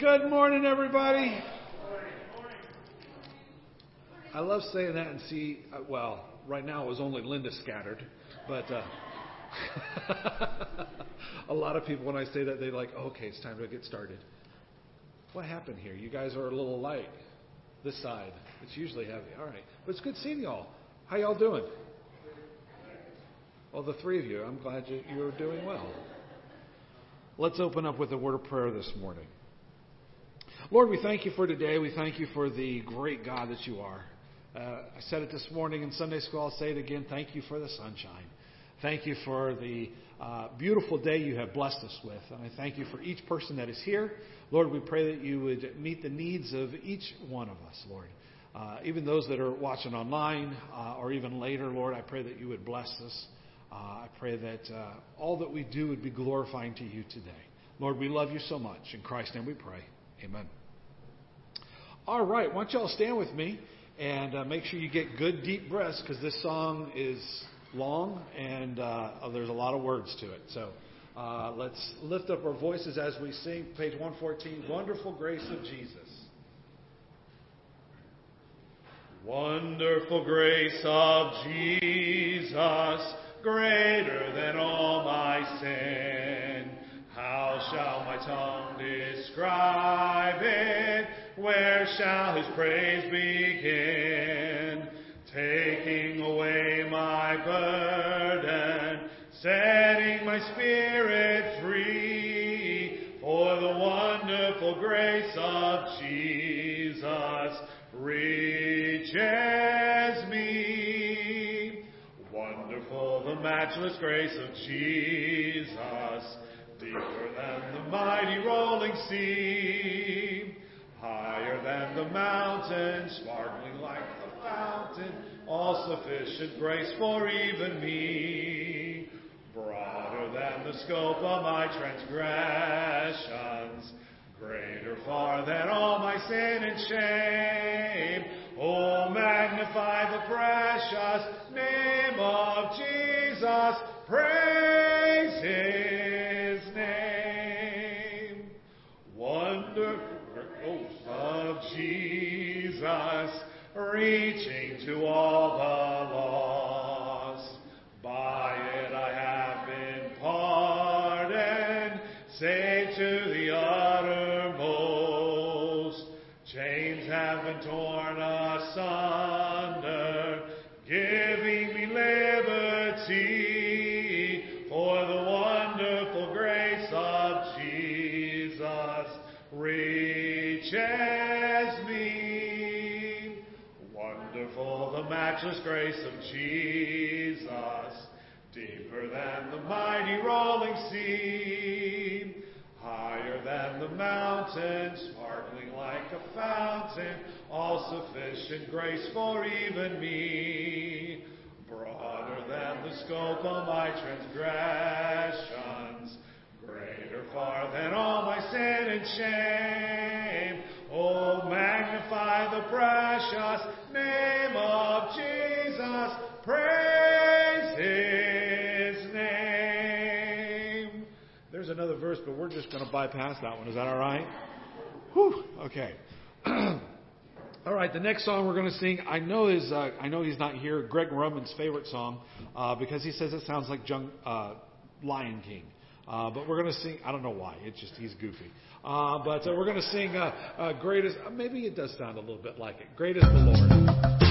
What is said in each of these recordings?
Good morning, everybody. I love saying that and see, uh, well, right now it was only Linda scattered, but uh, a lot of people, when I say that, they're like, okay, it's time to get started. What happened here? You guys are a little light. This side. It's usually heavy. All right. But it's good seeing y'all. How y'all doing? Well, the three of you, I'm glad you, you're doing well. Let's open up with a word of prayer this morning. Lord, we thank you for today. We thank you for the great God that you are. Uh, I said it this morning in Sunday school. I'll say it again. Thank you for the sunshine. Thank you for the uh, beautiful day you have blessed us with. And I thank you for each person that is here. Lord, we pray that you would meet the needs of each one of us, Lord. Uh, even those that are watching online uh, or even later, Lord, I pray that you would bless us. Uh, I pray that uh, all that we do would be glorifying to you today. Lord, we love you so much. In Christ's name we pray. Amen. All right, why don't y'all stand with me and uh, make sure you get good deep breaths because this song is long and uh, there's a lot of words to it. So uh, let's lift up our voices as we sing. Page 114 Wonderful Grace of Jesus. Wonderful grace of Jesus, greater than all my sin. How shall my tongue describe it? Where shall his praise begin? Taking away my burden, setting my spirit free, for the wonderful grace of Jesus reaches me. Wonderful the matchless grace of Jesus, deeper than the mighty rolling sea, higher than the mountain, sparkling like the fountain, all sufficient grace for even me. Broader than the scope of my transgressions, greater far than all my sin and shame. Oh, magnify the precious name of Jesus. Praise his name. Wonderful of Jesus, reaching to all the matchless grace of Jesus, deeper than the mighty rolling sea, higher than the mountain, sparkling like a fountain, all sufficient grace for even me. Broader than the scope of my transgressions, greater far than all my sin and shame. Oh, magnify the precious name of Jesus. Praise his name. There's another verse, but we're just going to bypass that one. Is that all right? Whew. Okay. All right, the next song we're going to sing, I know is uh, I know he's not here. Greg Roman's favorite song uh, because he says it sounds like Jung, uh, Lion King. Uh, but we're going to sing. I don't know why. It's just he's goofy. Uh, but uh, we're going to sing uh, uh, "Greatest." Uh, maybe it does sound a little bit like it. "Great is the Lord."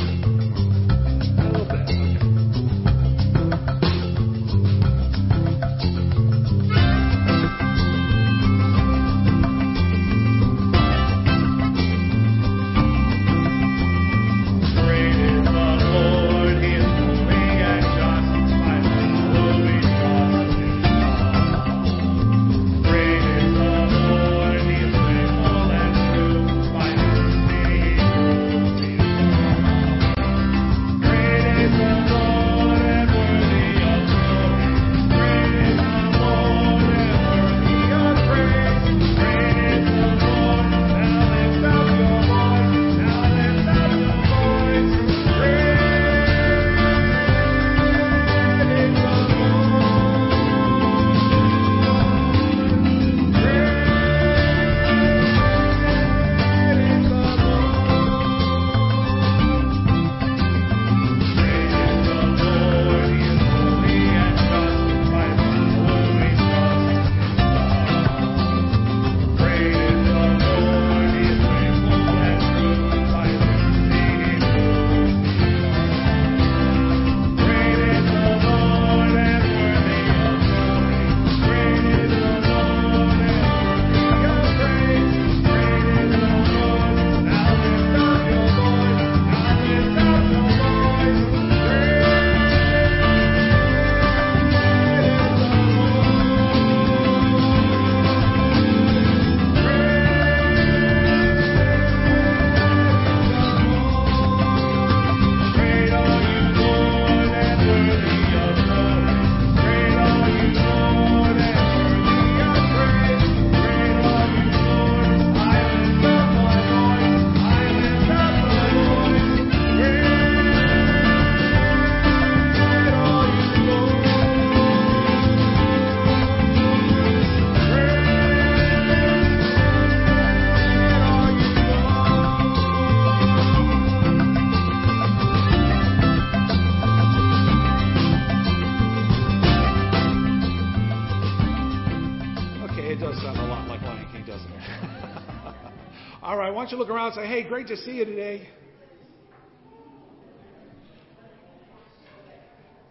And say, hey, great to see you today.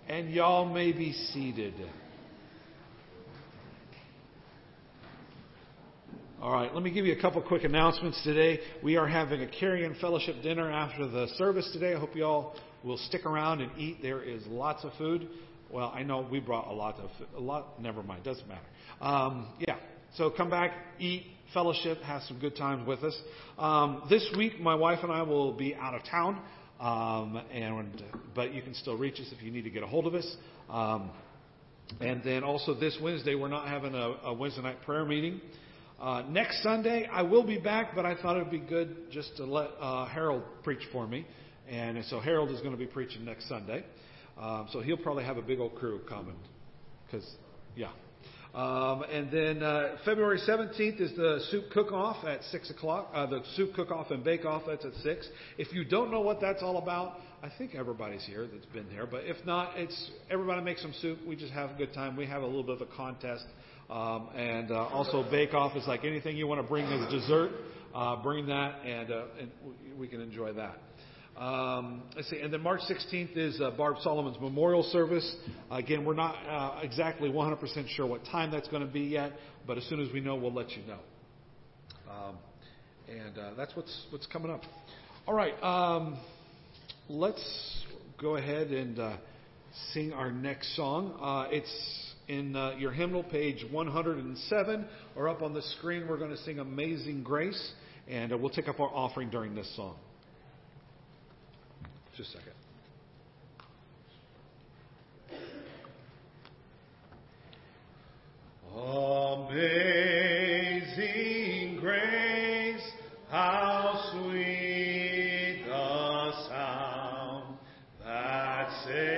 And y'all may be seated. All right, let me give you a couple quick announcements today. We are having a carry-in fellowship dinner after the service today. I hope you all will stick around and eat. There is lots of food. Well, I know we brought a lot of a lot. Never mind, doesn't matter. Um, yeah, so come back, eat, fellowship, have some good times with us. Um, this week, my wife and I will be out of town, um, and but you can still reach us if you need to get a hold of us. Um, and then also this Wednesday, we're not having a, a Wednesday night prayer meeting. Uh, next Sunday, I will be back, but I thought it would be good just to let uh, Harold preach for me. And so Harold is going to be preaching next Sunday. Um, so he'll probably have a big old crew coming. Because, yeah. Um, and then uh, February 17th is the soup cook-off at 6 o'clock. Uh, the soup cook-off and bake-off, that's at 6. If you don't know what that's all about, I think everybody's here that's been there. But if not, it's everybody makes some soup. We just have a good time. We have a little bit of a contest. Um, and uh, also bake-off is like anything you want to bring as dessert, uh, bring that, and, uh, and we can enjoy that. Um, let's see, and then March 16th is uh, Barb Solomon's memorial service. Again, we're not uh, exactly 100% sure what time that's going to be yet, but as soon as we know, we'll let you know. Um, and uh, that's what's what's coming up. All right, um, let's go ahead and uh, sing our next song. Uh, it's in uh, your hymnal, page 107, or up on the screen. We're going to sing "Amazing Grace," and we'll take up our offering during this song. Just a second. Amazing grace, how sweet the sound that saved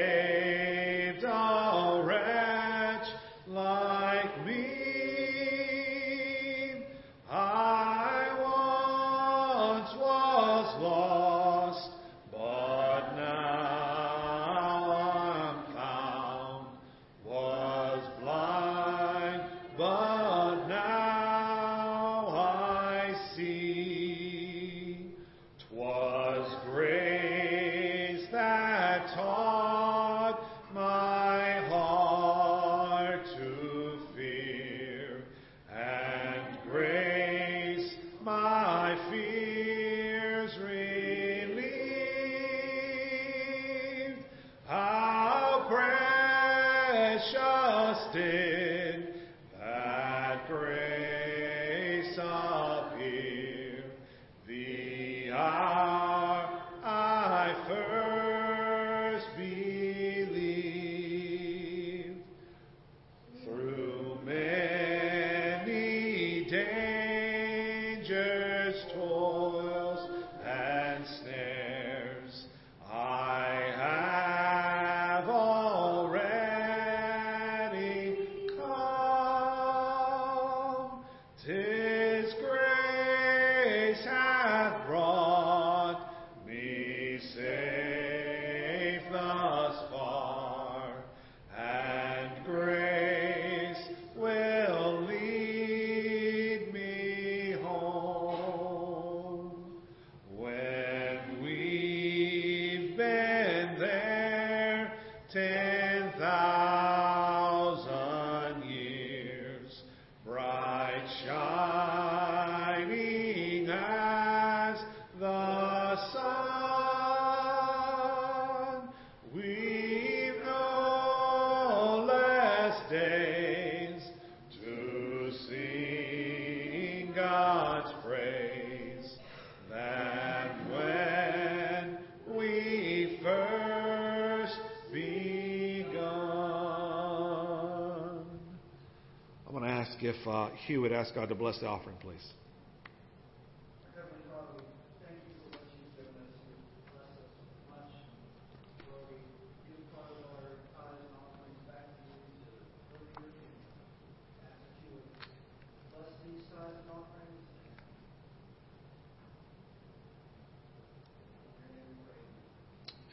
Uh, would ask God to bless the offering, pray.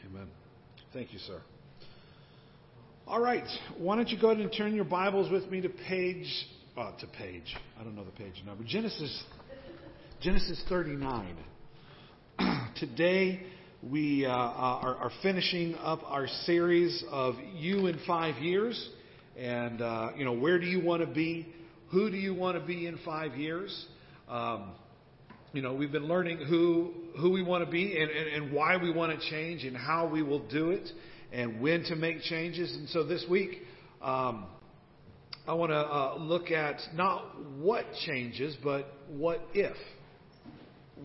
Amen. Thank you, sir. All right. Why don't you go ahead and turn your Bibles with me to page, uh, to page. I don't know the page number. Genesis, Genesis 39. Today, we uh, are, are, finishing up our series of You in Five Years. And, uh, you know, where do you want to be? Who do you want to be in five years? Um, you know, we've been learning who, who we want to be and, and, and why we want to change and how we will do it and when to make changes. And so this week, um, I want to uh, look at not what changes, but what if.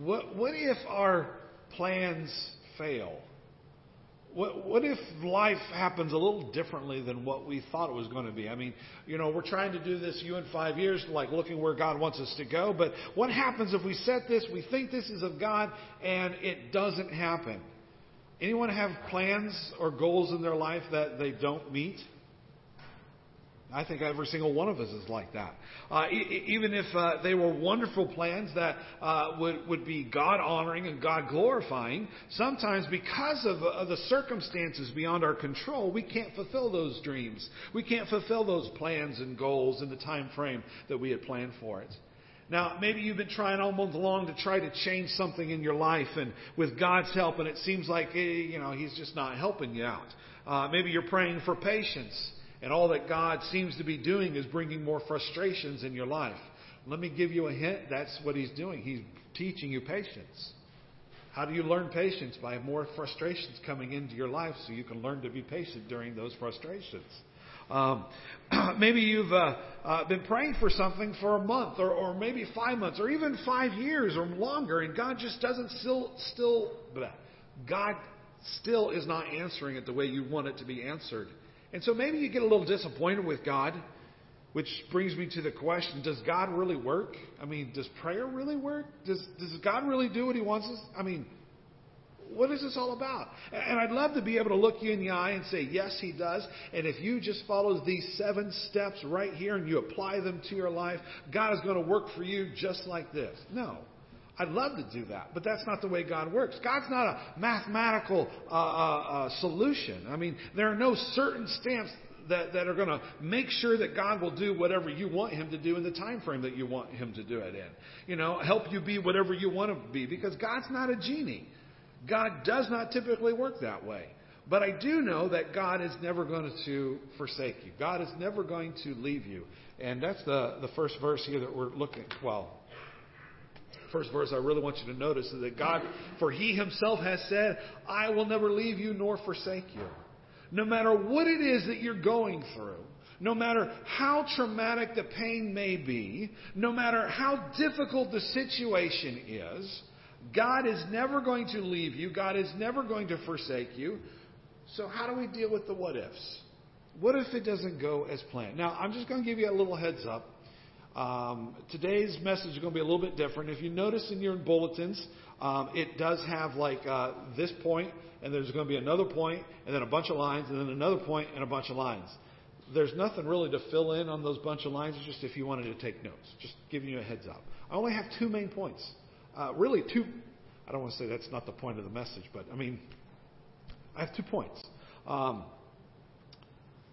What, what if our plans fail? What, what if life happens a little differently than what we thought it was going to be? I mean, you know, we're trying to do this you in five years, like looking where God wants us to go. But what happens if we set this, we think this is of God, and it doesn't happen? Anyone have plans or goals in their life that they don't meet? I think every single one of us is like that. Uh, e- even if uh, they were wonderful plans that uh, would, would be God honoring and God glorifying, sometimes because of, of the circumstances beyond our control, we can't fulfill those dreams. We can't fulfill those plans and goals in the time frame that we had planned for it. Now, maybe you've been trying all month long to try to change something in your life, and with God's help, and it seems like, eh, you know, He's just not helping you out. Uh, maybe you're praying for patience and all that God seems to be doing is bringing more frustrations in your life. Let me give you a hint. That's what He's doing. He's teaching you patience. How do you learn patience? By more frustrations coming into your life so you can learn to be patient during those frustrations. Um, maybe you've uh, uh, been praying for something for a month or, or maybe five months or even five years or longer, and God just doesn't still, still, God still is not answering it the way you want it to be answered. And so maybe you get a little disappointed with God, which brings me to the question Does God really work? I mean, does prayer really work? Does, does God really do what He wants us? I mean, what is this all about? And I'd love to be able to look you in the eye and say, yes, he does. And if you just follow these seven steps right here and you apply them to your life, God is going to work for you just like this. No. I'd love to do that, but that's not the way God works. God's not a mathematical uh, uh, uh, solution. I mean, there are no certain stamps that, that are going to make sure that God will do whatever you want Him to do in the time frame that you want Him to do it in. You know, help you be whatever you want to be, because God's not a genie. God does not typically work that way. But I do know that God is never going to forsake you. God is never going to leave you. And that's the, the first verse here that we're looking at. Well, first verse I really want you to notice is that God, for He Himself has said, I will never leave you nor forsake you. No matter what it is that you're going through, no matter how traumatic the pain may be, no matter how difficult the situation is, God is never going to leave you. God is never going to forsake you. So, how do we deal with the what ifs? What if it doesn't go as planned? Now, I'm just going to give you a little heads up. Um, today's message is going to be a little bit different. If you notice in your bulletins, um, it does have like uh, this point, and there's going to be another point, and then a bunch of lines, and then another point, and a bunch of lines. There's nothing really to fill in on those bunch of lines. It's just if you wanted to take notes, just giving you a heads up. I only have two main points. Uh, really, two. I don't want to say that's not the point of the message, but I mean, I have two points. Um,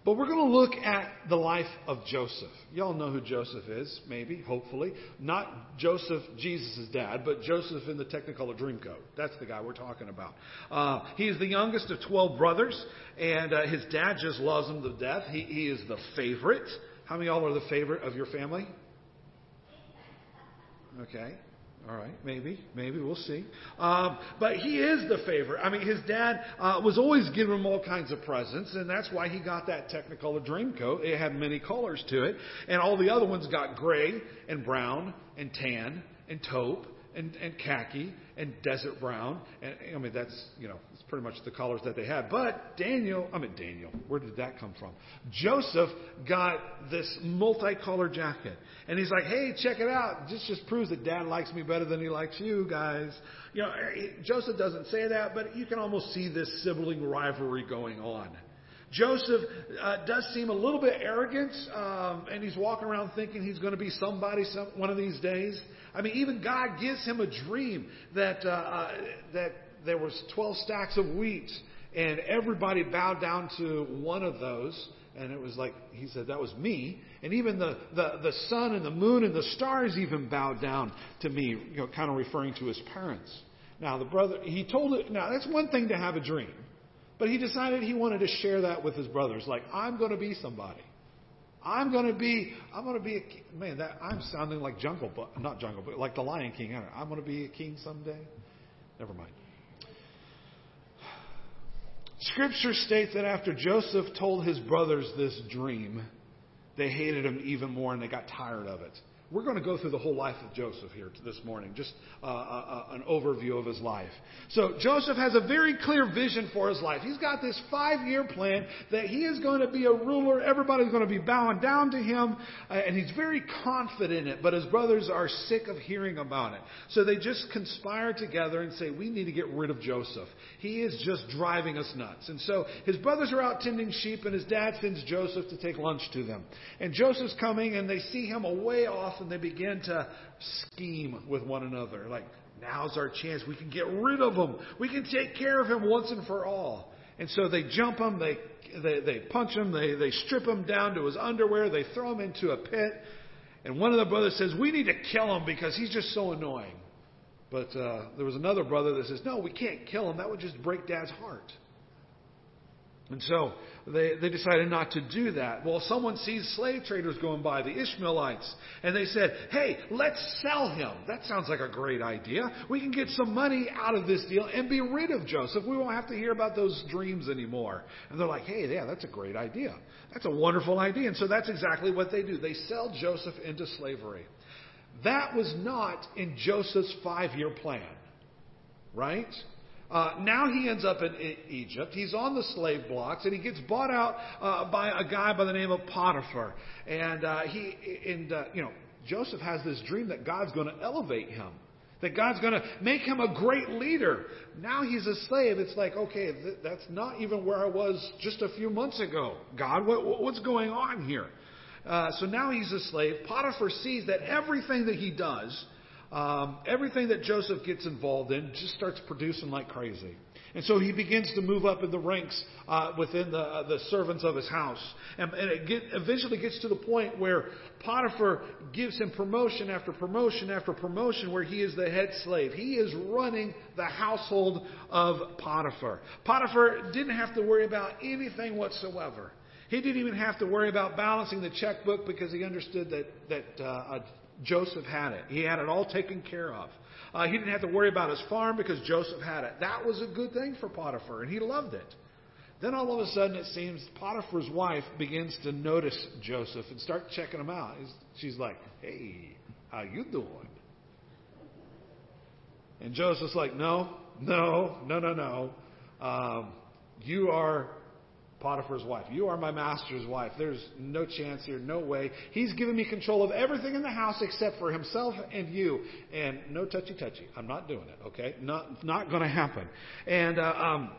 but we're going to look at the life of Joseph. Y'all know who Joseph is, maybe, hopefully. Not Joseph, Jesus' dad, but Joseph in the Technicolor Dreamcoat. That's the guy we're talking about. Uh, he is the youngest of 12 brothers, and uh, his dad just loves him to death. He, he is the favorite. How many of y'all are the favorite of your family? Okay. All right, maybe, maybe we'll see. Um, but he is the favorite. I mean, his dad uh, was always giving him all kinds of presents, and that's why he got that Technicolor dream coat. It had many colors to it, and all the other ones got gray and brown and tan and taupe and, and khaki and desert brown. And I mean, that's you know, it's pretty much the colors that they had. But Daniel, I mean Daniel, where did that come from? Joseph got this multicolored jacket, and he's like, "Hey, check it out! This just proves that Dad likes me better than he likes you guys." You know, Joseph doesn't say that, but you can almost see this sibling rivalry going on. Joseph uh, does seem a little bit arrogant, um, and he's walking around thinking he's going to be somebody some, one of these days. I mean, even God gives him a dream that uh, uh, that there was 12 stacks of wheat, and everybody bowed down to one of those. And it was like, he said, that was me. And even the, the, the sun and the moon and the stars even bowed down to me, you know, kind of referring to his parents. Now, the brother, he told it, now that's one thing to have a dream. But he decided he wanted to share that with his brothers. Like, I'm going to be somebody. I'm going to be, I'm going to be a, man, that, I'm sounding like Jungle Book, not Jungle but like the Lion King. I'm going to be a king someday. Never mind. Scripture states that after Joseph told his brothers this dream, they hated him even more and they got tired of it. We're going to go through the whole life of Joseph here this morning, just uh, uh, uh, an overview of his life. So Joseph has a very clear vision for his life. He's got this five-year plan that he is going to be a ruler. Everybody's going to be bowing down to him, uh, and he's very confident in it. But his brothers are sick of hearing about it, so they just conspire together and say, "We need to get rid of Joseph. He is just driving us nuts." And so his brothers are out tending sheep, and his dad sends Joseph to take lunch to them. And Joseph's coming, and they see him away off and they begin to scheme with one another. Like, now's our chance. We can get rid of him. We can take care of him once and for all. And so they jump him, they, they, they punch him, they, they strip him down to his underwear, they throw him into a pit. And one of the brothers says, We need to kill him because he's just so annoying. But uh, there was another brother that says, No, we can't kill him. That would just break dad's heart. And so they, they decided not to do that. Well, someone sees slave traders going by, the Ishmaelites, and they said, hey, let's sell him. That sounds like a great idea. We can get some money out of this deal and be rid of Joseph. We won't have to hear about those dreams anymore. And they're like, hey, yeah, that's a great idea. That's a wonderful idea. And so that's exactly what they do. They sell Joseph into slavery. That was not in Joseph's five year plan, right? Uh, now he ends up in Egypt. He's on the slave blocks, and he gets bought out uh, by a guy by the name of Potiphar. And uh, he, and uh, you know, Joseph has this dream that God's going to elevate him, that God's going to make him a great leader. Now he's a slave. It's like, okay, th- that's not even where I was just a few months ago. God, what, what's going on here? Uh, so now he's a slave. Potiphar sees that everything that he does um, everything that Joseph gets involved in just starts producing like crazy. And so he begins to move up in the ranks uh, within the, uh, the servants of his house. And, and it get, eventually gets to the point where Potiphar gives him promotion after promotion after promotion, where he is the head slave. He is running the household of Potiphar. Potiphar didn't have to worry about anything whatsoever. He didn't even have to worry about balancing the checkbook because he understood that, that uh, Joseph had it. He had it all taken care of. Uh, he didn't have to worry about his farm because Joseph had it. That was a good thing for Potiphar, and he loved it. Then all of a sudden, it seems Potiphar's wife begins to notice Joseph and start checking him out. She's like, "Hey, how you doing?" And Joseph's like, "No, no, no, no, no. Um, you are Potiphar's wife. You are my master's wife. There's no chance here, no way. He's given me control of everything in the house except for himself and you. And no touchy touchy. I'm not doing it, okay? Not, not going to happen. And, uh, um,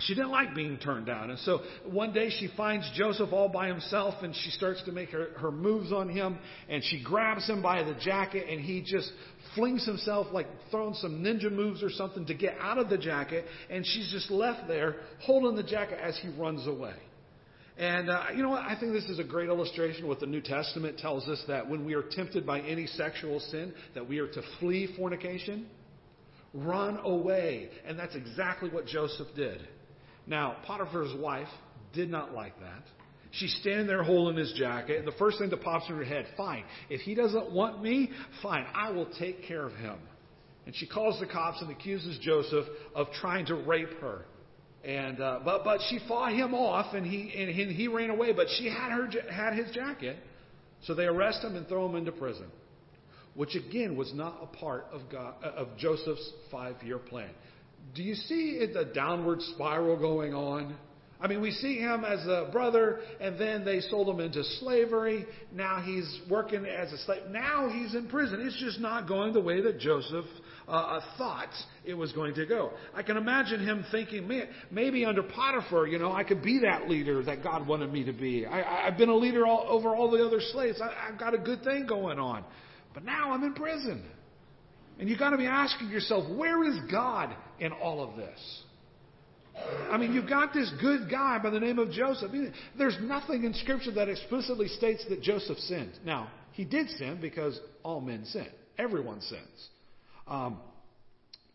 she didn't like being turned down. And so one day she finds Joseph all by himself and she starts to make her, her moves on him and she grabs him by the jacket and he just flings himself like throwing some ninja moves or something to get out of the jacket and she's just left there holding the jacket as he runs away. And uh, you know what? I think this is a great illustration. What the New Testament tells us that when we are tempted by any sexual sin, that we are to flee fornication, run away, and that's exactly what Joseph did. Now, Potiphar's wife did not like that. She's standing there holding his jacket, and the first thing that pops in her head, fine, if he doesn't want me, fine, I will take care of him. And she calls the cops and accuses Joseph of trying to rape her. And uh, but but she fought him off, and he and he, he ran away. But she had her had his jacket, so they arrest him and throw him into prison, which again was not a part of God, of Joseph's five-year plan do you see the downward spiral going on? I mean, we see him as a brother, and then they sold him into slavery. Now he's working as a slave. Now he's in prison. It's just not going the way that Joseph uh, uh thought it was going to go. I can imagine him thinking, man, maybe under Potiphar, you know, I could be that leader that God wanted me to be. I, have been a leader all, over all the other slaves. I, I've got a good thing going on. But now I'm in prison. And you've got to be asking yourself, where is God in all of this? I mean, you've got this good guy by the name of Joseph. There's nothing in Scripture that explicitly states that Joseph sinned. Now, he did sin because all men sin. Everyone sins. Um,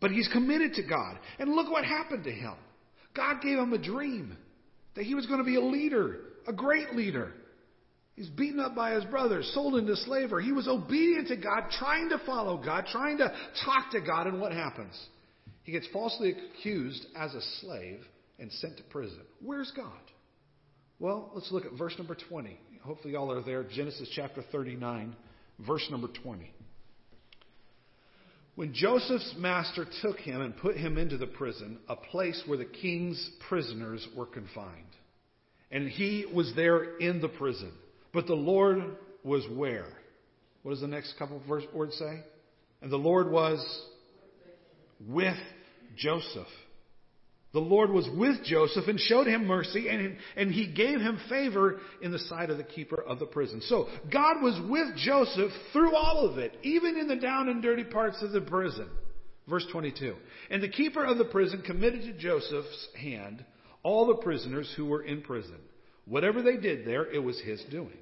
but he's committed to God. And look what happened to him. God gave him a dream that he was going to be a leader, a great leader. He's beaten up by his brothers, sold into slavery. He was obedient to God, trying to follow God, trying to talk to God, and what happens? He gets falsely accused as a slave and sent to prison. Where's God? Well, let's look at verse number 20. Hopefully, y'all are there. Genesis chapter 39, verse number 20. When Joseph's master took him and put him into the prison, a place where the king's prisoners were confined, and he was there in the prison, but the Lord was where? What does the next couple of verse, words say? And the Lord was with Joseph. The Lord was with Joseph and showed him mercy, and, and he gave him favor in the sight of the keeper of the prison. So God was with Joseph through all of it, even in the down and dirty parts of the prison. Verse 22. And the keeper of the prison committed to Joseph's hand all the prisoners who were in prison. Whatever they did there, it was his doing.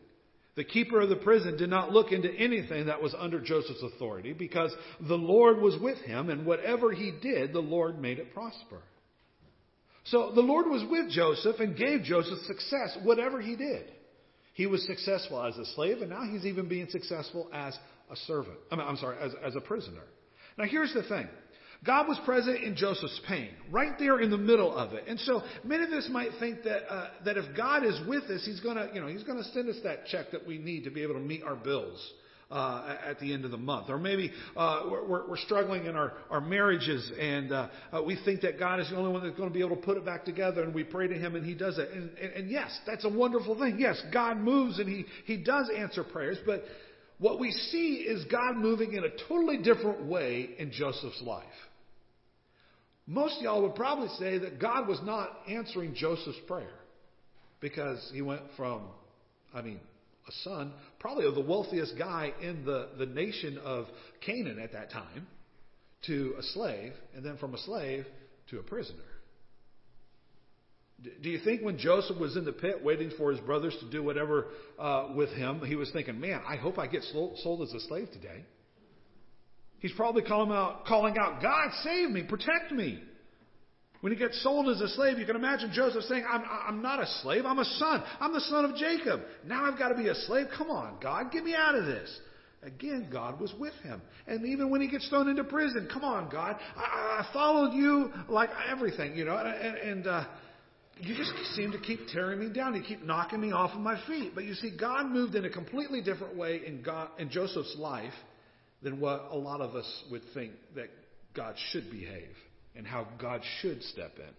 The keeper of the prison did not look into anything that was under Joseph's authority because the Lord was with him, and whatever he did, the Lord made it prosper. So the Lord was with Joseph and gave Joseph success, whatever he did. He was successful as a slave, and now he's even being successful as a servant. I mean, I'm sorry, as, as a prisoner. Now here's the thing. God was present in Joseph's pain, right there in the middle of it. And so many of us might think that uh, that if God is with us, He's gonna, you know, He's gonna send us that check that we need to be able to meet our bills. Uh, at the end of the month. Or maybe uh, we're, we're, struggling in our, our marriages and uh, uh, we think that God is the only one that's going to be able to put it back together and we pray to Him and He does it. And, and, and yes, that's a wonderful thing. Yes, God moves and He, he does answer prayers, but what we see is God moving in a totally different way in Joseph's life. Most of y'all would probably say that God was not answering Joseph's prayer because he went from, I mean, a son, probably of the wealthiest guy in the, the nation of Canaan at that time, to a slave, and then from a slave to a prisoner. Do you think when Joseph was in the pit waiting for his brothers to do whatever uh, with him, he was thinking, man, I hope I get sold, as a slave today? He's probably calling out, calling out, God, save me, protect me. When he gets sold as a slave, you can imagine Joseph saying, I'm, I'm not a slave, I'm a son. I'm the son of Jacob. Now I've got to be a slave. Come on, God, get me out of this. Again, God was with him. And even when he gets thrown into prison, come on, God, I, I followed you like everything, you know, and, and uh, you just seem to keep tearing me down. You keep knocking me off of my feet. But you see, God moved in a completely different way in, God, in Joseph's life than what a lot of us would think that God should behave and how God should step in.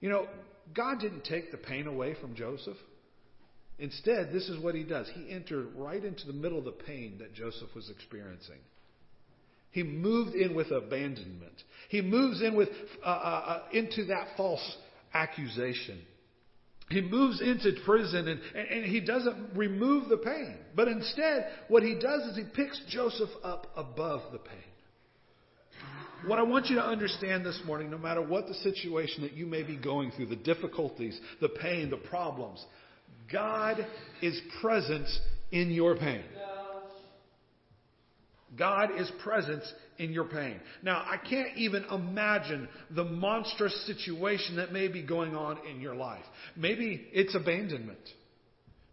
You know, God didn't take the pain away from Joseph. Instead, this is what he does. He entered right into the middle of the pain that Joseph was experiencing. He moved in with abandonment. He moves in with uh, uh, uh into that false accusation. He moves into prison and, and, and he doesn't remove the pain. But instead, what he does is he picks Joseph up above the pain. What I want you to understand this morning, no matter what the situation that you may be going through, the difficulties, the pain, the problems, God is present in your pain. God is present in your pain. Now, I can't even imagine the monstrous situation that may be going on in your life. Maybe it's abandonment.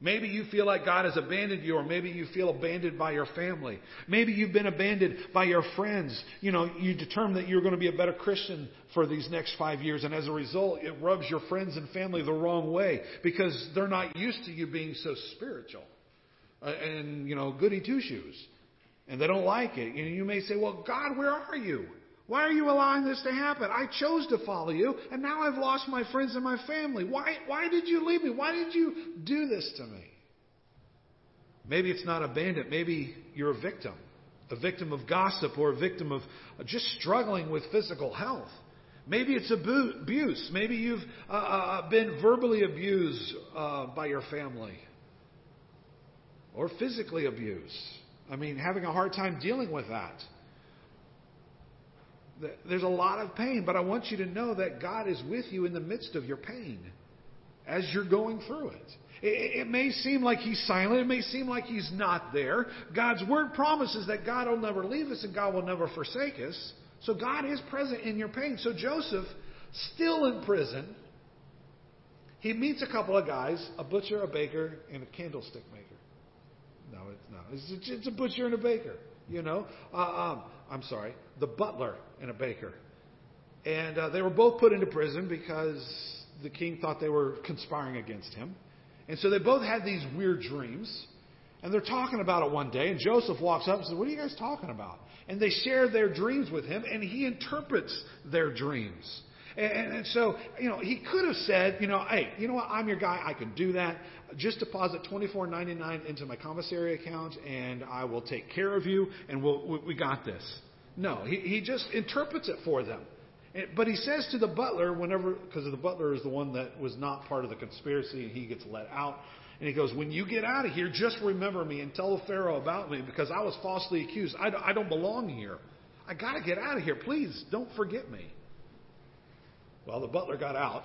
Maybe you feel like God has abandoned you, or maybe you feel abandoned by your family. Maybe you've been abandoned by your friends. You know, you determine that you're going to be a better Christian for these next five years, and as a result, it rubs your friends and family the wrong way because they're not used to you being so spiritual uh, and, you know, goody two shoes. And they don't like it. And you may say, well, God, where are you? Why are you allowing this to happen? I chose to follow you, and now I've lost my friends and my family. Why, why did you leave me? Why did you do this to me? Maybe it's not abandoned. Maybe you're a victim. A victim of gossip or a victim of just struggling with physical health. Maybe it's abuse. Maybe you've uh, uh, uh, been verbally abused uh, by your family or physically abused. I mean, having a hard time dealing with that. There's a lot of pain, but I want you to know that God is with you in the midst of your pain as you're going through it. It, may seem like He's silent. It may seem like He's not there. God's Word promises that God will never leave us and God will never forsake us. So God is present in your pain. So Joseph, still in prison, he meets a couple of guys, a butcher, a baker, and a candlestick maker. No, it's not. It's a, it's a butcher and a baker. You know, uh, um, I'm sorry, the butler and a baker, and uh, they were both put into prison because the king thought they were conspiring against him, and so they both had these weird dreams, and they're talking about it one day, and Joseph walks up and says, "What are you guys talking about?" And they share their dreams with him, and he interprets their dreams. And, and, so, you know, he could have said, you know, hey, you know what? I'm your guy. I can do that. Just deposit twenty four ninety nine into my commissary account, and I will take care of you, and we'll, we, we got this. No, he, he just interprets it for them. But he says to the butler, whenever, because the butler is the one that was not part of the conspiracy, and he gets let out. And he goes, When you get out of here, just remember me and tell the Pharaoh about me because I was falsely accused. I, I don't belong here. I got to get out of here. Please don't forget me. Well, the butler got out,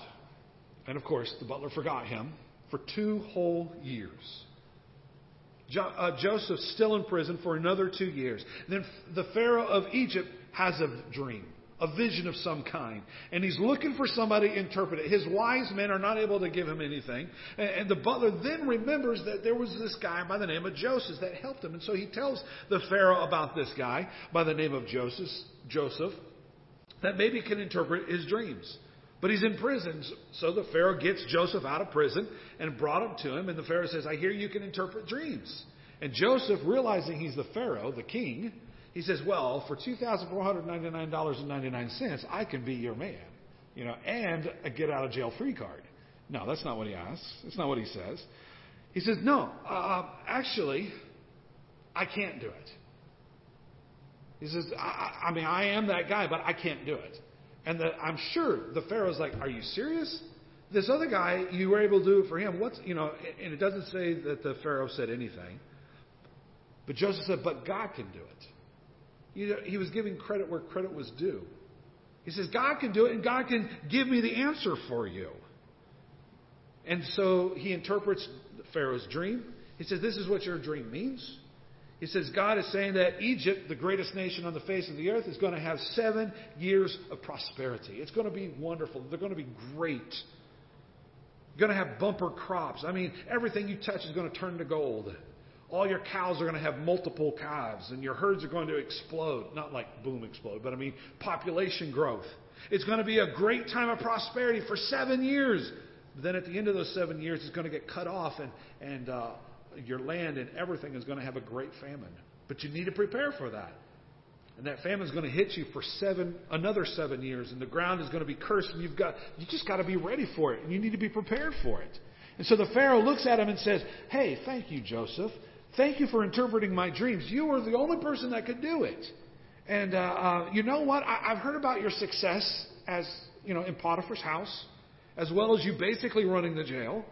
and of course, the butler forgot him for two whole years. Jo- uh, Joseph's still in prison for another two years. Then the Pharaoh of Egypt has a dream, a vision of some kind, and he's looking for somebody to interpret it. His wise men are not able to give him anything, and, and the butler then remembers that there was this guy by the name of Joseph that helped him, and so he tells the Pharaoh about this guy by the name of Joseph, Joseph, that maybe can interpret his dreams. But he's in prison, so the Pharaoh gets Joseph out of prison and brought him to him. And the Pharaoh says, I hear you can interpret dreams. And Joseph, realizing he's the Pharaoh, the king, he says, Well, for $2,499.99, I can be your man, you know, and a get out of jail free card. No, that's not what he asks. That's not what he says. He says, No, uh, actually, I can't do it. He says, I, I mean, I am that guy, but I can't do it. And the, I'm sure the Pharaoh's like, Are you serious? This other guy, you were able to do it for him. What's, you know, and it doesn't say that the Pharaoh said anything. But Joseph said, But God can do it. You know, he was giving credit where credit was due. He says, God can do it, and God can give me the answer for you. And so he interprets the Pharaoh's dream. He says, This is what your dream means. He says God is saying that Egypt, the greatest nation on the face of the earth, is going to have seven years of prosperity. It's going to be wonderful. They're going to be great. You're going to have bumper crops. I mean, everything you touch is going to turn to gold. All your cows are going to have multiple calves, and your herds are going to explode. Not like boom explode, but I mean population growth. It's going to be a great time of prosperity for seven years. But then at the end of those seven years, it's going to get cut off, and, and uh, your land and everything is going to have a great famine. But you need to prepare for that. And that famine is going to hit you for seven, another seven years, and the ground is going to be cursed, and you've got, you just got to be ready for it, and you need to be prepared for it. And so the Pharaoh looks at him and says, Hey, thank you, Joseph. Thank you for interpreting my dreams. You were the only person that could do it. And uh, uh, you know what? I, I've heard about your success as, you know, in Potiphar's house, as well as you basically running the jail.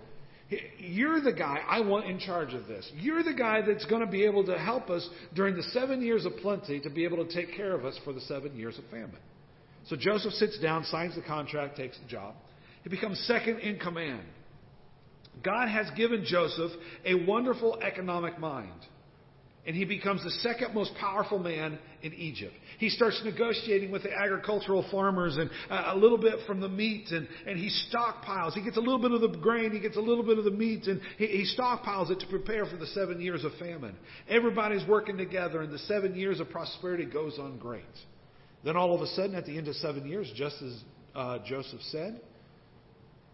You're the guy I want in charge of this. You're the guy that's going to be able to help us during the seven years of plenty to be able to take care of us for the seven years of famine. So Joseph sits down, signs the contract, takes the job. He becomes second in command. God has given Joseph a wonderful economic mind and he becomes the second most powerful man in Egypt. He starts negotiating with the agricultural farmers and uh, a little bit from the meat, and, and he stockpiles. He gets a little bit of the grain, he gets a little bit of the meat, and he, he stockpiles it to prepare for the seven years of famine. Everybody's working together, and the seven years of prosperity goes on great. Then all of a sudden, at the end of seven years, just as uh, Joseph said,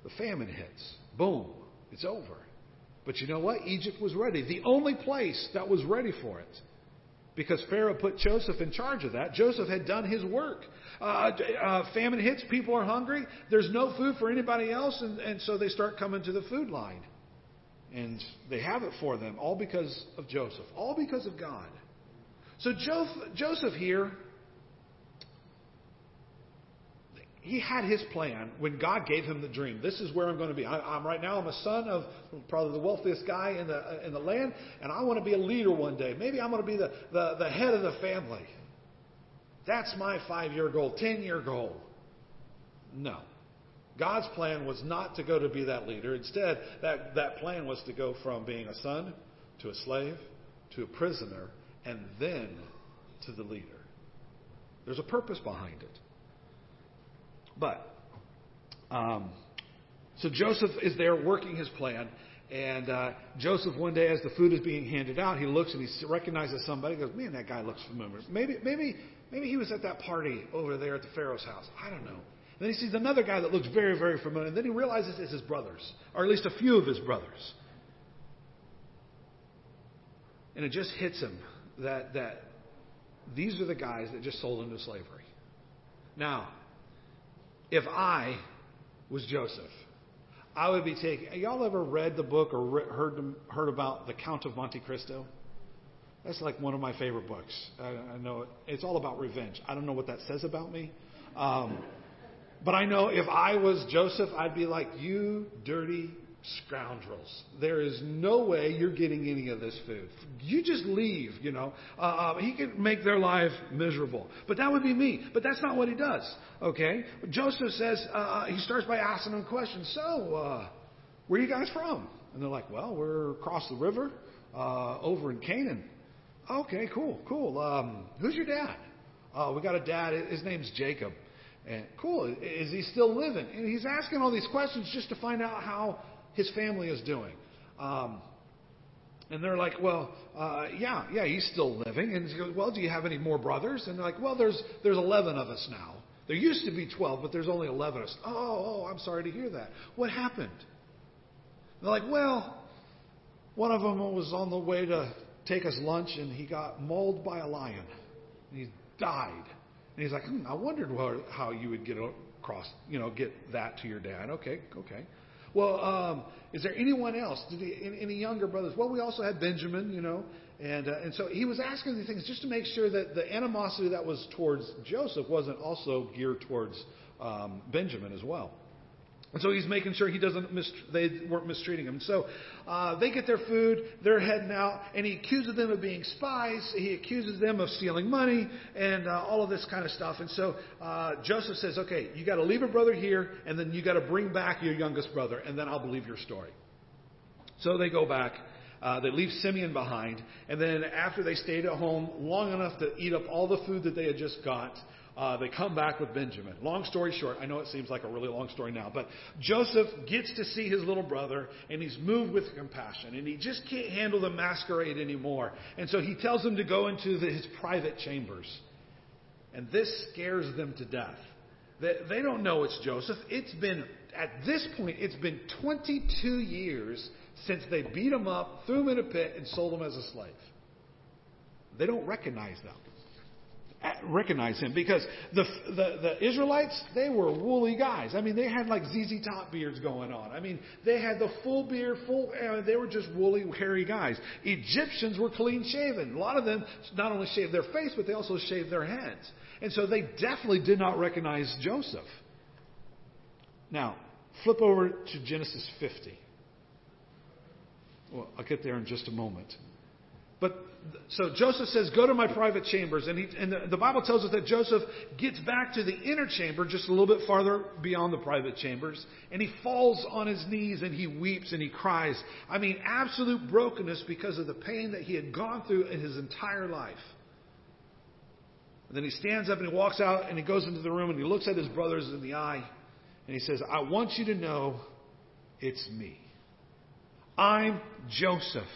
the famine hits. Boom, it's over. But you know what? Egypt was ready. The only place that was ready for it. Because Pharaoh put Joseph in charge of that. Joseph had done his work. Uh, uh, famine hits, people are hungry, there's no food for anybody else, and, and so they start coming to the food line. And they have it for them, all because of Joseph, all because of God. So Joseph here he had his plan when God gave him the dream. This is where I'm going to be. I, am right now. I'm a son of probably the wealthiest guy in the in the land, and I want to be a leader one day. Maybe I'm going to be the, the, the head of the family. That's my five year goal, 10 year goal. No. God's plan was not to go to be that leader. Instead, that, that plan was to go from being a son to a slave to a prisoner and then to the leader. There's a purpose behind it. But, um, so Joseph is there working his plan. And uh, Joseph, one day, as the food is being handed out, he looks and he recognizes somebody. He goes, "Man, that guy looks familiar. Maybe, maybe, maybe he was at that party over there at the Pharaoh's house. I don't know." And then he sees another guy that looks very, very familiar. And then he realizes it's his brothers, or at least a few of his brothers. And it just hits him that that these are the guys that just sold into slavery. Now, if I was Joseph, I would be taking. Y'all ever read the book or heard heard about the Count of Monte Cristo? That's like one of my favorite books. I, I know it, it's all about revenge. I don't know what that says about me, um, but I know if I was Joseph, I'd be like, "You dirty scoundrels. There is no way you're getting any of this food. You just leave, you know. Uh, uh, he can make their life miserable. But that would be me. But that's not what he does, okay? Joseph says, uh, uh he starts by asking them questions. So, uh, where are you guys from? And they're like, well, we're across the river uh, over in Canaan. Okay, cool, cool. Um, who's your dad? We got a dad. His name's Jacob. And cool. Is he still living? And he's asking all these questions just to find out how his family is doing. Um, and they're like, well, uh, yeah, yeah, he's still living. And he goes, well, do you have any more brothers? And they're like, well, there's there's 11 of us now. There used to be 12, but there's only 11 of us. Oh, oh, I'm sorry to hear that. What happened? They're like, well, one of them was on the way to take us lunch, and he got mauled by a lion, and he died. And he's like, hmm, I wondered how you would get across, you know, get that to your dad. Okay, okay. Well, um, is there anyone else? Did he, any younger brothers? Well, we also had Benjamin, you know. And, uh, and so he was asking these things just to make sure that the animosity that was towards Joseph wasn't also geared towards um, Benjamin as well. And so he's making sure he doesn't mis- they weren't mistreating him. So uh, they get their food, they're heading out, and he accuses them of being spies. He accuses them of stealing money and uh, all of this kind of stuff. And so uh, Joseph says, "Okay, you got to leave a brother here, and then you got to bring back your youngest brother, and then I'll believe your story." So they go back. Uh, they leave Simeon behind, and then after they stayed at home long enough to eat up all the food that they had just got, uh, they come back with Benjamin. Long story short, I know it seems like a really long story now, but Joseph gets to see his little brother and he's moved with compassion and he just can't handle the masquerade anymore. And so he tells him to go into the, his private chambers. And this scares them to death. They, they don't know it's Joseph. It's been, at this point, it's been 22 years since they beat him up, threw him in a pit, and sold him as a slave. They don't recognize them recognize him because the, the, the Israelites, they were woolly guys. I mean, they had like ZZ Top beards going on. I mean, they had the full beard, full, uh, they were just woolly, hairy guys. Egyptians were clean shaven. A lot of them not only shaved their face, but they also shaved their heads. And so they definitely did not recognize Joseph. Now, flip over to Genesis 50. Well, I'll get there in just a moment. But so Joseph says, Go to my private chambers. And, he, and the, the, Bible tells us that Joseph gets back to the inner chamber, just a little bit farther beyond the private chambers. And he falls on his knees and he weeps and he cries. I mean, absolute brokenness because of the pain that he had gone through in his entire life. And then he stands up and he walks out and he goes into the room and he looks at his brothers in the eye and he says, I want you to know it's me. I'm Joseph.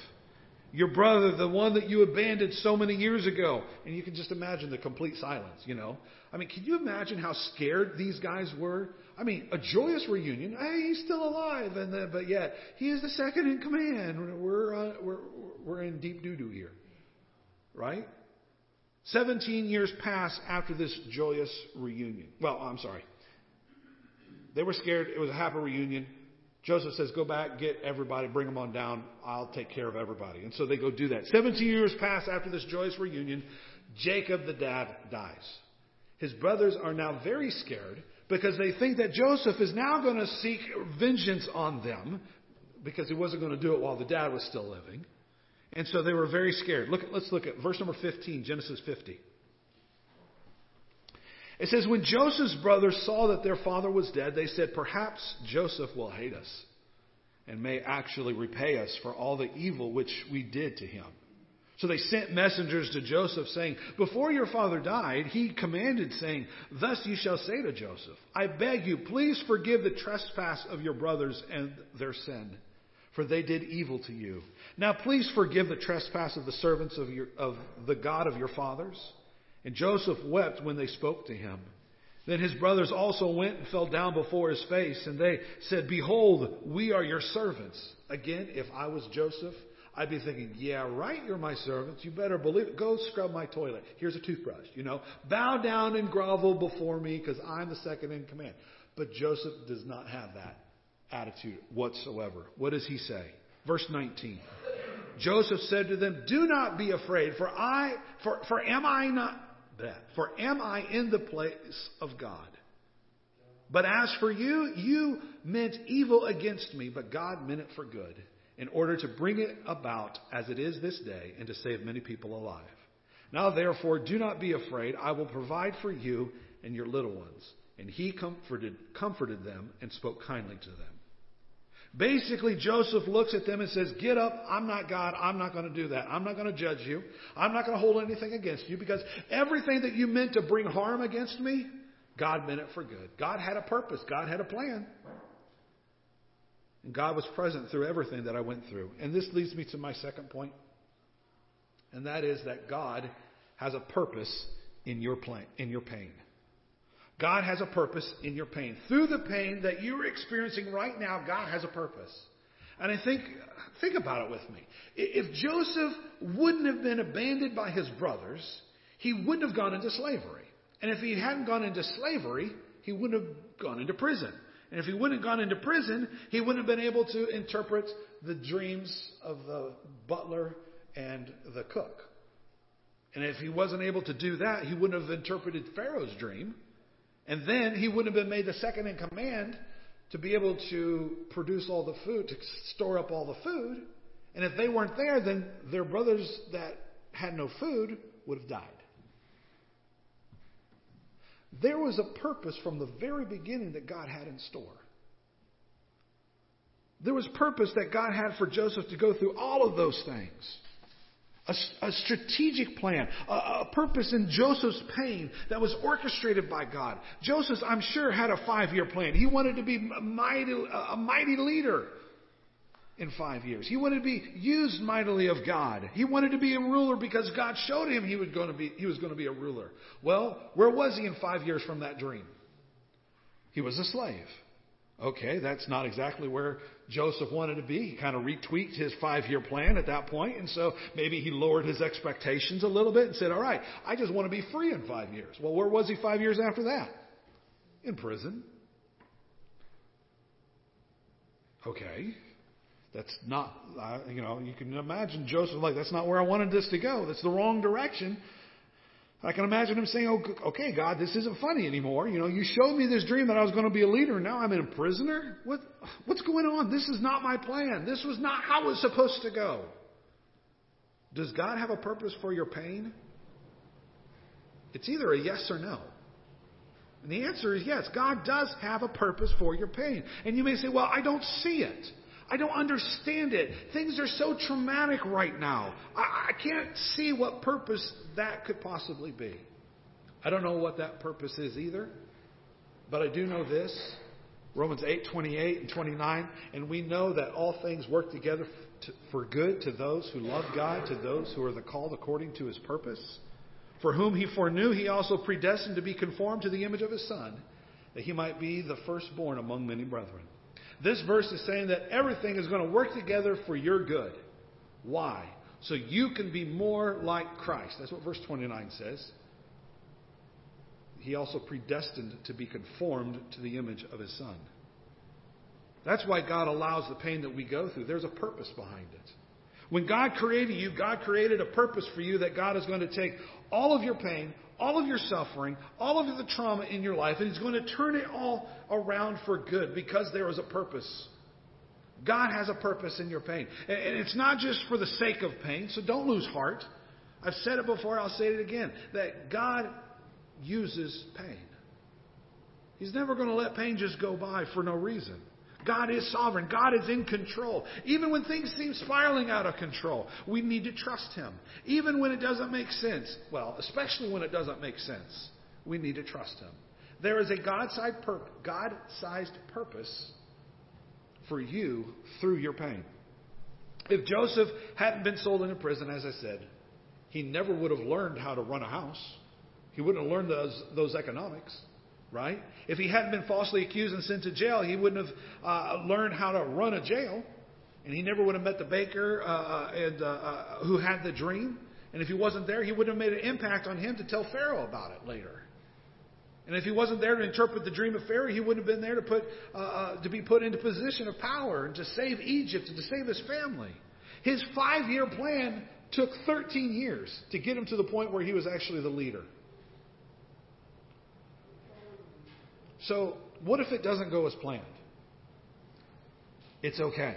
Your brother, the one that you abandoned so many years ago. And you can just imagine the complete silence, you know. I mean, can you imagine how scared these guys were? I mean, a joyous reunion. Hey, he's still alive, and then, but yet he is the second in command. We're uh, we're we're in deep doo doo here, right? Seventeen years pass after this joyous reunion. Well, I'm sorry. They were scared. It was a happy reunion. Joseph says, Go back, get everybody, bring them on down. I'll take care of everybody. And so they go do that. 17 years pass after this joyous reunion. Jacob, the dad, dies. His brothers are now very scared because they think that Joseph is now going to seek vengeance on them because he wasn't going to do it while the dad was still living. And so they were very scared. Look, let's look at verse number 15, Genesis 50. It says, When Joseph's brothers saw that their father was dead, they said, Perhaps Joseph will hate us and may actually repay us for all the evil which we did to him. So they sent messengers to Joseph saying, Before your father died, he commanded, saying, Thus you shall say to Joseph, I beg you, please forgive the trespass of your brothers and their sin, for they did evil to you. Now please forgive the trespass of the servants of, your, of the God of your fathers. And Joseph wept when they spoke to him. Then his brothers also went and fell down before his face, and they said, Behold, we are your servants. Again, if I was Joseph, I'd be thinking, yeah, right, you're my servants. You better believe it. Go scrub my toilet. Here's a toothbrush, you know. Bow down and grovel before me because I'm the second in command. But Joseph does not have that attitude whatsoever. What does he say? Verse 19. Joseph said to them, Do not be afraid, for I, for, for am I not, that, for am I in the place of God? But as for you, you meant evil against me, but God meant it for good in order to bring it about as it is this day and to save many people alive. Now therefore, do not be afraid. I will provide for you and your little ones. And he comforted, comforted them and spoke kindly to them. Basically, Joseph looks at them and says, Get up. I'm not God. I'm not going to do that. I'm not going to judge you. I'm not going to hold anything against you because everything that you meant to bring harm against me, God meant it for good. God had a purpose. God had a plan. And God was present through everything that I went through. And this leads me to my second point, and that is that God has a purpose in your, plan, in your pain. God has a purpose in your pain. Through the pain that you're experiencing right now, God has a purpose. And I think, think about it with me. If Joseph wouldn't have been abandoned by his brothers, he wouldn't have gone into slavery. And if he hadn't gone into slavery, he wouldn't have gone into prison. And if he wouldn't have gone into prison, he wouldn't have been able to interpret the dreams of the butler and the cook. And if he wasn't able to do that, he wouldn't have interpreted Pharaoh's dream. And then he wouldn't have been made the second in command to be able to produce all the food, to store up all the food. And if they weren't there, then their brothers that had no food would have died. There was a purpose from the very beginning that God had in store. There was purpose that God had for Joseph to go through all of those things. A, a strategic plan, a, a, purpose in Joseph's pain that was orchestrated by God. Joseph, I'm sure, had a five year plan. He wanted to be a mighty, a mighty leader in five years. He wanted to be used mightily of God. He wanted to be a ruler because God showed him he was going to be, he was going to be a ruler. Well, where was he in five years from that dream? He was a slave. Okay, that's not exactly where Joseph wanted to be. He kind of retweaked his five year plan at that point, and so maybe he lowered his expectations a little bit and said, All right, I just want to be free in five years. Well, where was he five years after that? In prison. Okay, that's not, uh, you know, you can imagine Joseph like, that's not where I wanted this to go. That's the wrong direction. I can imagine him saying, oh, okay, God, this isn't funny anymore. You know, you showed me this dream that I was going to be a leader, and now I'm in a prisoner? What, what's going on? This is not my plan. This was not how it was supposed to go. Does God have a purpose for your pain? It's either a yes or no. And the answer is yes. God does have a purpose for your pain. And you may say, well, I don't see it. I don't understand it. Things are so traumatic right now. I, I can't see what purpose that could possibly be. I don't know what that purpose is either, but I do know this. Romans 8, 28 and 29, and we know that all things work together to, for good to those who love God, to those who are the called according to his purpose. For whom he foreknew, he also predestined to be conformed to the image of his Son, that he might be the firstborn among many brethren. This verse is saying that everything is going to work together for your good. Why? So you can be more like Christ. That's what verse 29 says. He also predestined to be conformed to the image of his Son. That's why God allows the pain that we go through. There's a purpose behind it. When God created you, God created a purpose for you that God is going to take all of your pain, all of your suffering, all of the trauma in your life, and He's going to turn it all around for good because there is a purpose. God has a purpose in your pain. And it's not just for the sake of pain, so don't lose heart. I've said it before, I'll say it again that God uses pain. He's never going to let pain just go by for no reason. God is sovereign. God is in control. Even when things seem spiraling out of control, we need to trust Him. Even when it doesn't make sense, well, especially when it doesn't make sense, we need to trust Him. There is a God-sized, purpose for you through your pain. If Joseph hadn't been sold into prison, as I said, he never would have learned how to run a house. He wouldn't have learned those, those economics, right? If he hadn't been falsely accused and sent to jail, he wouldn't have uh, learned how to run a jail. And he never would have met the baker uh, uh and, uh, uh, who had the dream. And if he wasn't there, he wouldn't have made an impact on him to tell Pharaoh about it later. And if he wasn't there to interpret the dream of Pharaoh, he wouldn't have been there to put uh, to be put into position of power and to save Egypt and to save his family. His five-year plan took 13 years to get him to the point where he was actually the leader. So, what if it doesn't go as planned? It's okay.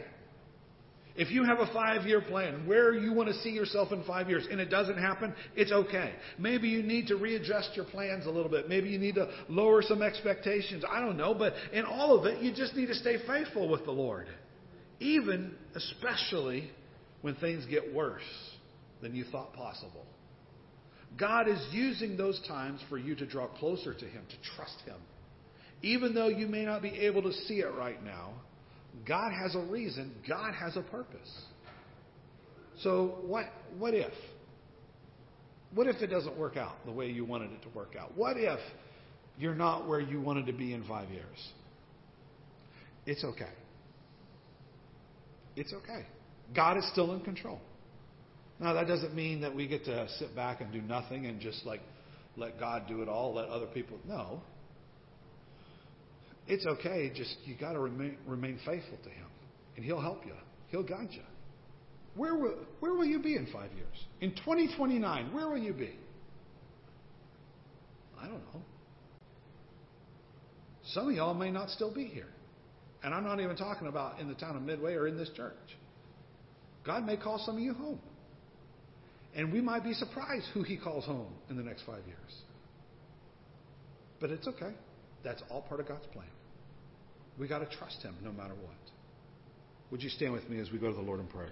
If you have a five year plan where you want to see yourself in five years and it doesn't happen, it's okay. Maybe you need to readjust your plans a little bit. Maybe you need to lower some expectations. I don't know. But in all of it, you just need to stay faithful with the Lord. Even, especially, when things get worse than you thought possible. God is using those times for you to draw closer to Him, to trust Him. Even though you may not be able to see it right now, God has a reason, God has a purpose. So, what, what if? What if it doesn't work out the way you wanted it to work out? What if you're not where you wanted to be in five years? It's okay. It's okay. God is still in control. Now, that doesn't mean that we get to sit back and do nothing and just like let God do it all, let other people. No. It's okay. Just you got to remain, remain faithful to Him, and He'll help you. He'll guide you. Where will, where will you be in five years? In 2029, where will you be? I don't know. Some of y'all may not still be here. And I'm not even talking about in the town of Midway or in this church. God may call some of you home. And we might be surprised who He calls home in the next five years. But it's okay. That's all part of God's plan. We got to trust Him no matter what. Would you stand with me as we go to the Lord in prayer?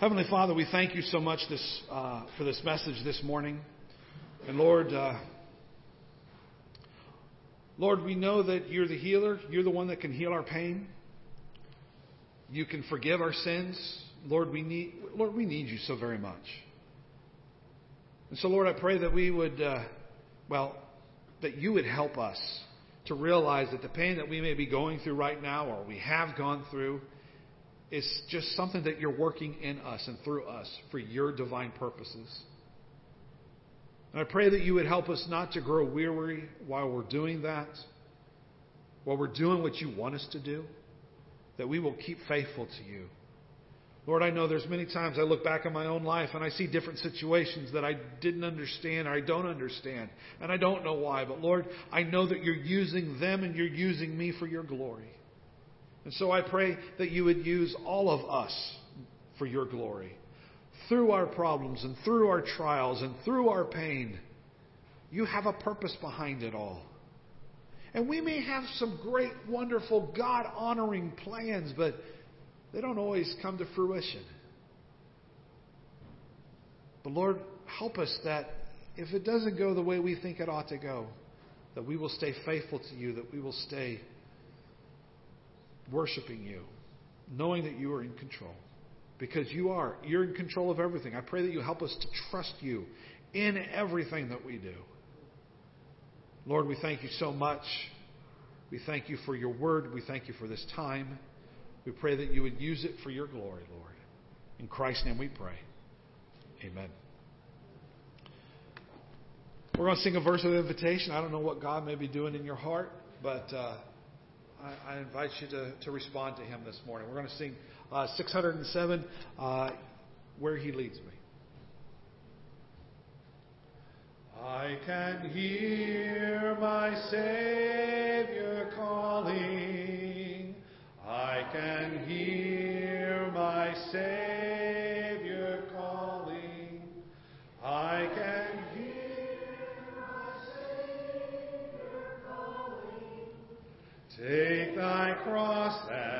Heavenly Father, we thank you so much this, uh, for this message this morning. And Lord, uh, Lord, we know that you're the healer. You're the one that can heal our pain. You can forgive our sins. Lord, we need, Lord, we need you so very much. And so, Lord, I pray that we would, uh, well, that you would help us to realize that the pain that we may be going through right now or we have gone through is just something that you're working in us and through us for your divine purposes. And I pray that you would help us not to grow weary while we're doing that, while we're doing what you want us to do, that we will keep faithful to you. Lord, I know there's many times I look back on my own life and I see different situations that I didn't understand or I don't understand. And I don't know why. But Lord, I know that you're using them and you're using me for your glory. And so I pray that you would use all of us for your glory. Through our problems and through our trials and through our pain, you have a purpose behind it all. And we may have some great, wonderful, God honoring plans, but they don't always come to fruition. But Lord, help us that if it doesn't go the way we think it ought to go, that we will stay faithful to you, that we will stay worshiping you, knowing that you are in control. Because you are. You're in control of everything. I pray that you help us to trust you in everything that we do. Lord, we thank you so much. We thank you for your word. We thank you for this time. We pray that you would use it for your glory, Lord. In Christ's name we pray. Amen. We're going to sing a verse of invitation. I don't know what God may be doing in your heart, but uh, I, I, invite you to, to respond to Him this morning. We're going to sing uh, 607, uh, Where He Leads Me. I can hear my Savior calling can hear my Savior calling. I can hear my Savior calling. Take thy cross and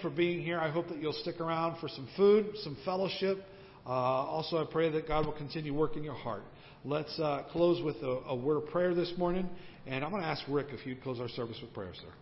for being here. I hope that you'll stick around for some food, some fellowship. Uh, also, I pray that God will continue working your heart. Let's uh, close with a, a word of prayer this morning. And I'm going to ask Rick if you'd close our service with prayer, sir.